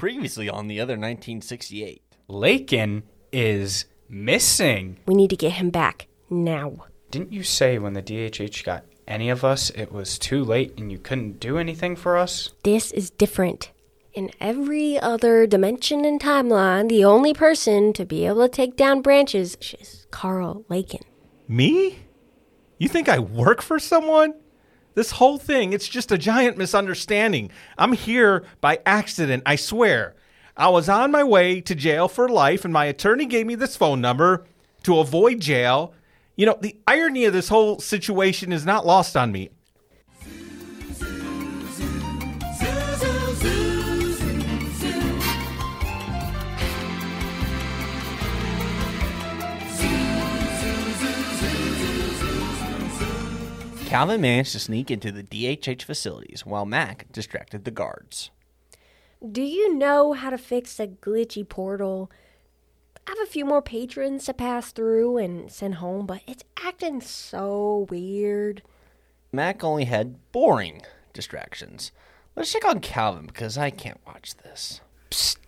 Previously on the other 1968. Laken is missing. We need to get him back now. Didn't you say when the DHH got any of us, it was too late and you couldn't do anything for us? This is different. In every other dimension and timeline, the only person to be able to take down branches is Carl Laken. Me? You think I work for someone? This whole thing, it's just a giant misunderstanding. I'm here by accident, I swear. I was on my way to jail for life, and my attorney gave me this phone number to avoid jail. You know, the irony of this whole situation is not lost on me. Calvin managed to sneak into the DHH facilities while Mack distracted the guards. Do you know how to fix a glitchy portal? I have a few more patrons to pass through and send home, but it's acting so weird. Mack only had boring distractions. Let's check on Calvin because I can't watch this. Psst.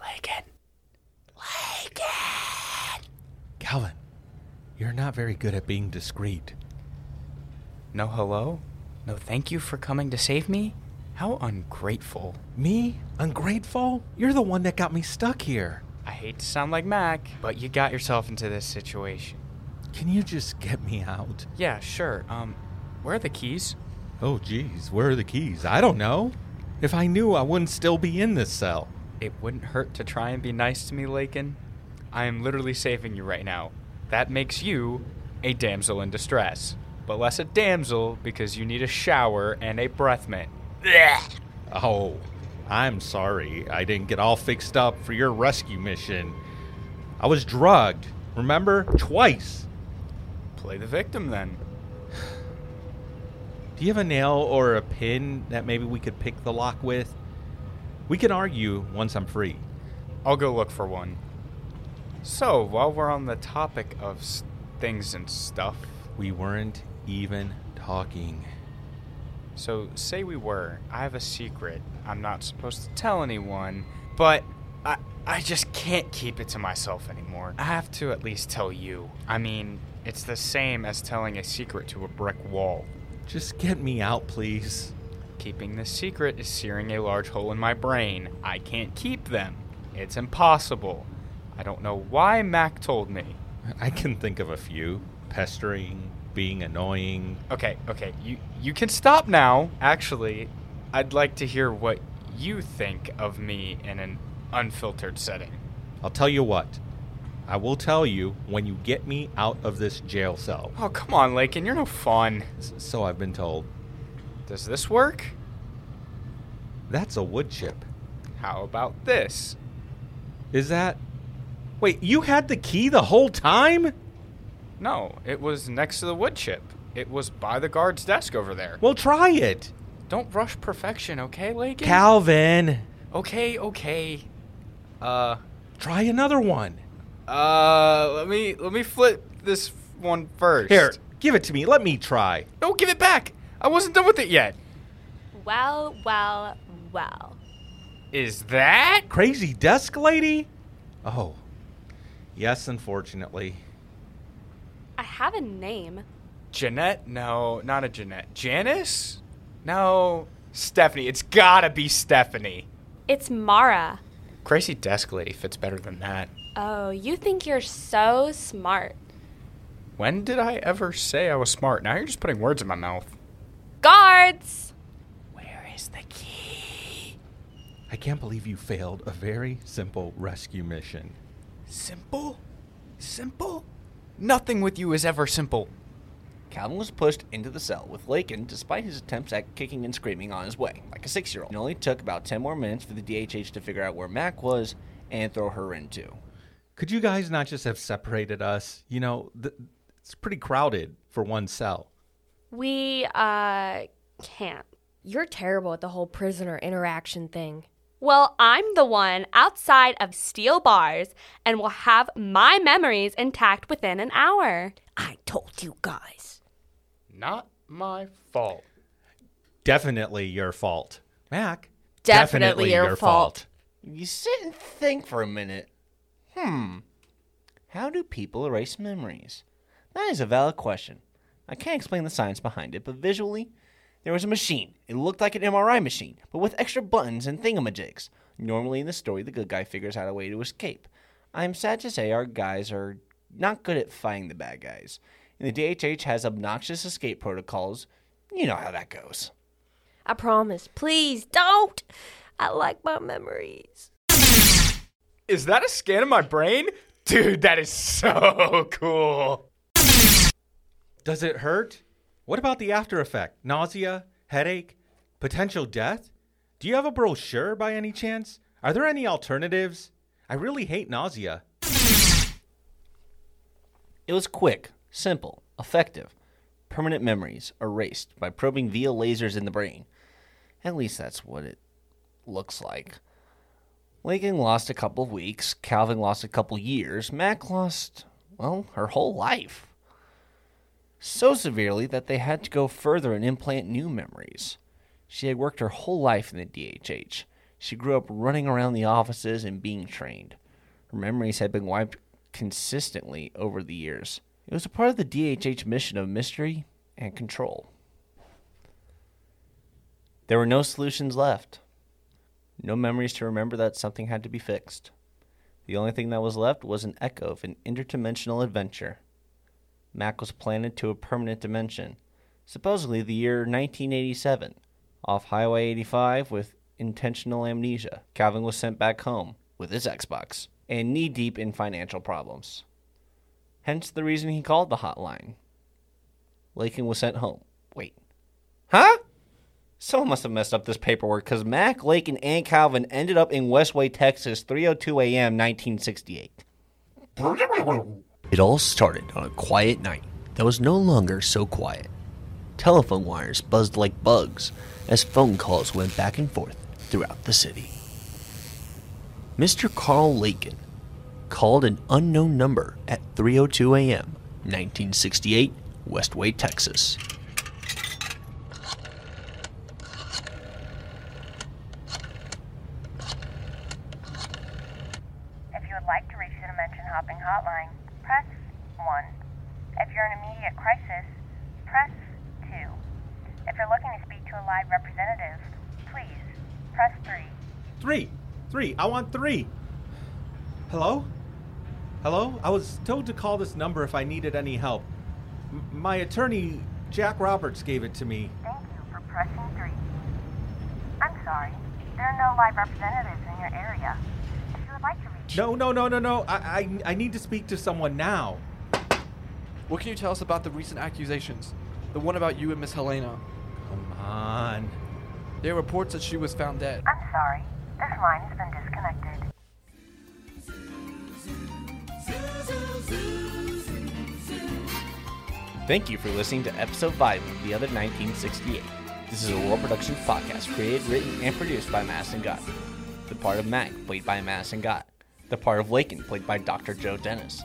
Laken. Laken. Calvin, you're not very good at being discreet. No hello? No thank you for coming to save me? How ungrateful. Me? Ungrateful? You're the one that got me stuck here. I hate to sound like Mack, but you got yourself into this situation. Can you just get me out? Yeah, sure. Um, where are the keys? Oh, geez, where are the keys? I don't know. If I knew, I wouldn't still be in this cell. It wouldn't hurt to try and be nice to me, Laken. I am literally saving you right now. That makes you a damsel in distress, but less a damsel because you need a shower and a breath mint. Oh, I'm sorry. I didn't get all fixed up for your rescue mission. I was drugged, remember? Twice. Play the victim then. Do you have a nail or a pin that maybe we could pick the lock with? We can argue once I'm free. I'll go look for one. So, while we're on the topic of s- things and stuff, We weren't even talking. so say we were. I have a secret. I'm not supposed to tell anyone, but I I just can't keep it to myself anymore. I have to at least tell you. I mean, it's the same as telling a secret to a brick wall. Just get me out, please. Keeping this secret is searing a large hole in my brain. I can't keep them. It's impossible. I don't know why Mack told me. I can think of a few pestering, being annoying. Okay, okay. You you can stop now. Actually, I'd like to hear what you think of me in an unfiltered setting. I'll tell you what. I will tell you when you get me out of this jail cell. Oh, come on, Laken. You're no fun. S- So I've been told. Does this work? That's a wood chip. How about this? Is that. Wait, you had the key the whole time? No, it was next to the wood chip. It was by the guard's desk over there. Well, try it. Don't rush perfection, okay, Laken? Calvin, Okay, okay. Uh, try another one. uh, let me let me flip this one first. Here, give it to me. Let me try. No, give it back. I wasn't done with it yet. Well, well, well. Is that? Crazy desk lady? Oh. Yes, unfortunately. Have a name. Jeanette? No, not a Jeanette. Janice? No. Stephanie. It's gotta be Stephanie. It's Mara. Crazy desk lady fits better than that. Oh, you think you're so smart. When did I ever say I was smart? Now you're just putting words in my mouth. Guards! Where is the key? I can't believe you failed a very simple rescue mission. Simple? Simple? Nothing with you is ever simple. Calvin was pushed into the cell with Laken despite his attempts at kicking and screaming on his way, like a six year old. It only took about 10 more minutes for the DHH to figure out where Mack was and throw her in too. Could you guys not just have separated us? You know, th- it's pretty crowded for one cell. We, uh, can't. You're terrible at the whole prisoner interaction thing. Well, I'm the one outside of steel bars and will have my memories intact within an hour. I told you guys. Not my fault. Definitely your fault. Mack. Definitely your fault. You sit and think for a minute. Hmm. How do people erase memories? That is a valid question. I can't explain the science behind it, but visually, there was a machine. It looked like an MRI machine, but with extra buttons and thingamajigs. Normally in the story, the good guy figures out a way to escape. I'm sad to say our guys are not good at fighting the bad guys. And the DHH has obnoxious escape protocols. You know how that goes. I promise. Please don't. I like my memories. Is that a scan of my brain? Dude, that is so cool. Does it hurt? What about the after effect? Nausea, headache, potential death? Do you have a brochure by any chance? Are there any alternatives? I really hate nausea. It was quick, simple, effective. Permanent memories erased by probing via lasers in the brain. At least that's what it looks like. Laken lost a couple of weeks, Calvin lost a couple years, Mack lost, well, her whole life. So severely that they had to go further and implant new memories. She had worked her whole life in the DHH. She grew up running around the offices and being trained. Her memories had been wiped consistently over the years. It was a part of the DHH mission of mystery and control. There were no solutions left. No memories to remember that something had to be fixed. The only thing that was left was an echo of an interdimensional adventure. Mack was planted to a permanent dimension, supposedly the year 1987, off Highway 85 with intentional amnesia. Calvin was sent back home with his Xbox and knee deep in financial problems. Hence the reason he called the hotline. Laken was sent home. Wait. Huh? Someone must have messed up this paperwork because Mack, Laken, and Calvin ended up in Westway, Texas, 3:02 a.m. 1968. It all started on a quiet night that was no longer so quiet. Telephone wires buzzed like bugs as phone calls went back and forth throughout the city. Mr. Carl Laken called an unknown number at 3:02 a.m. 1968, Westway, Texas. If you would like to reach the Dimension Hopping Hotline, press 1. If you're in immediate crisis, press 2. If you're looking to speak to a live representative, please press 3. Three. Three. I want three. Hello? Hello? I was told to call this number if I needed any help. M- my attorney, Jack Roberts, gave it to me. Thank you for pressing 3. I'm sorry, there are no live representatives in your area. If you would like to reach No, no, no, no, no. I, I, I need to speak to someone now. What can you tell us about the recent accusations? The one about you and Miss Helena. Come on. There are reports that she was found dead. I'm sorry, this line has been disconnected. Thank you for listening to episode 5 of The Other 1968. This is a World Production podcast created, written, and produced by Madison Gott. The part of Mack, played by Madison Gott. The part of Laken, played by Dr. Joe Dennis.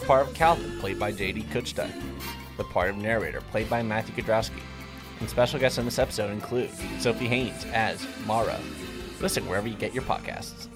The part of Calvin, played by J.D. Kuchta. The part of narrator, played by Matthew Kudrowski. And special guests on this episode include Sophie Haynes as Mara. Listen wherever you get your podcasts.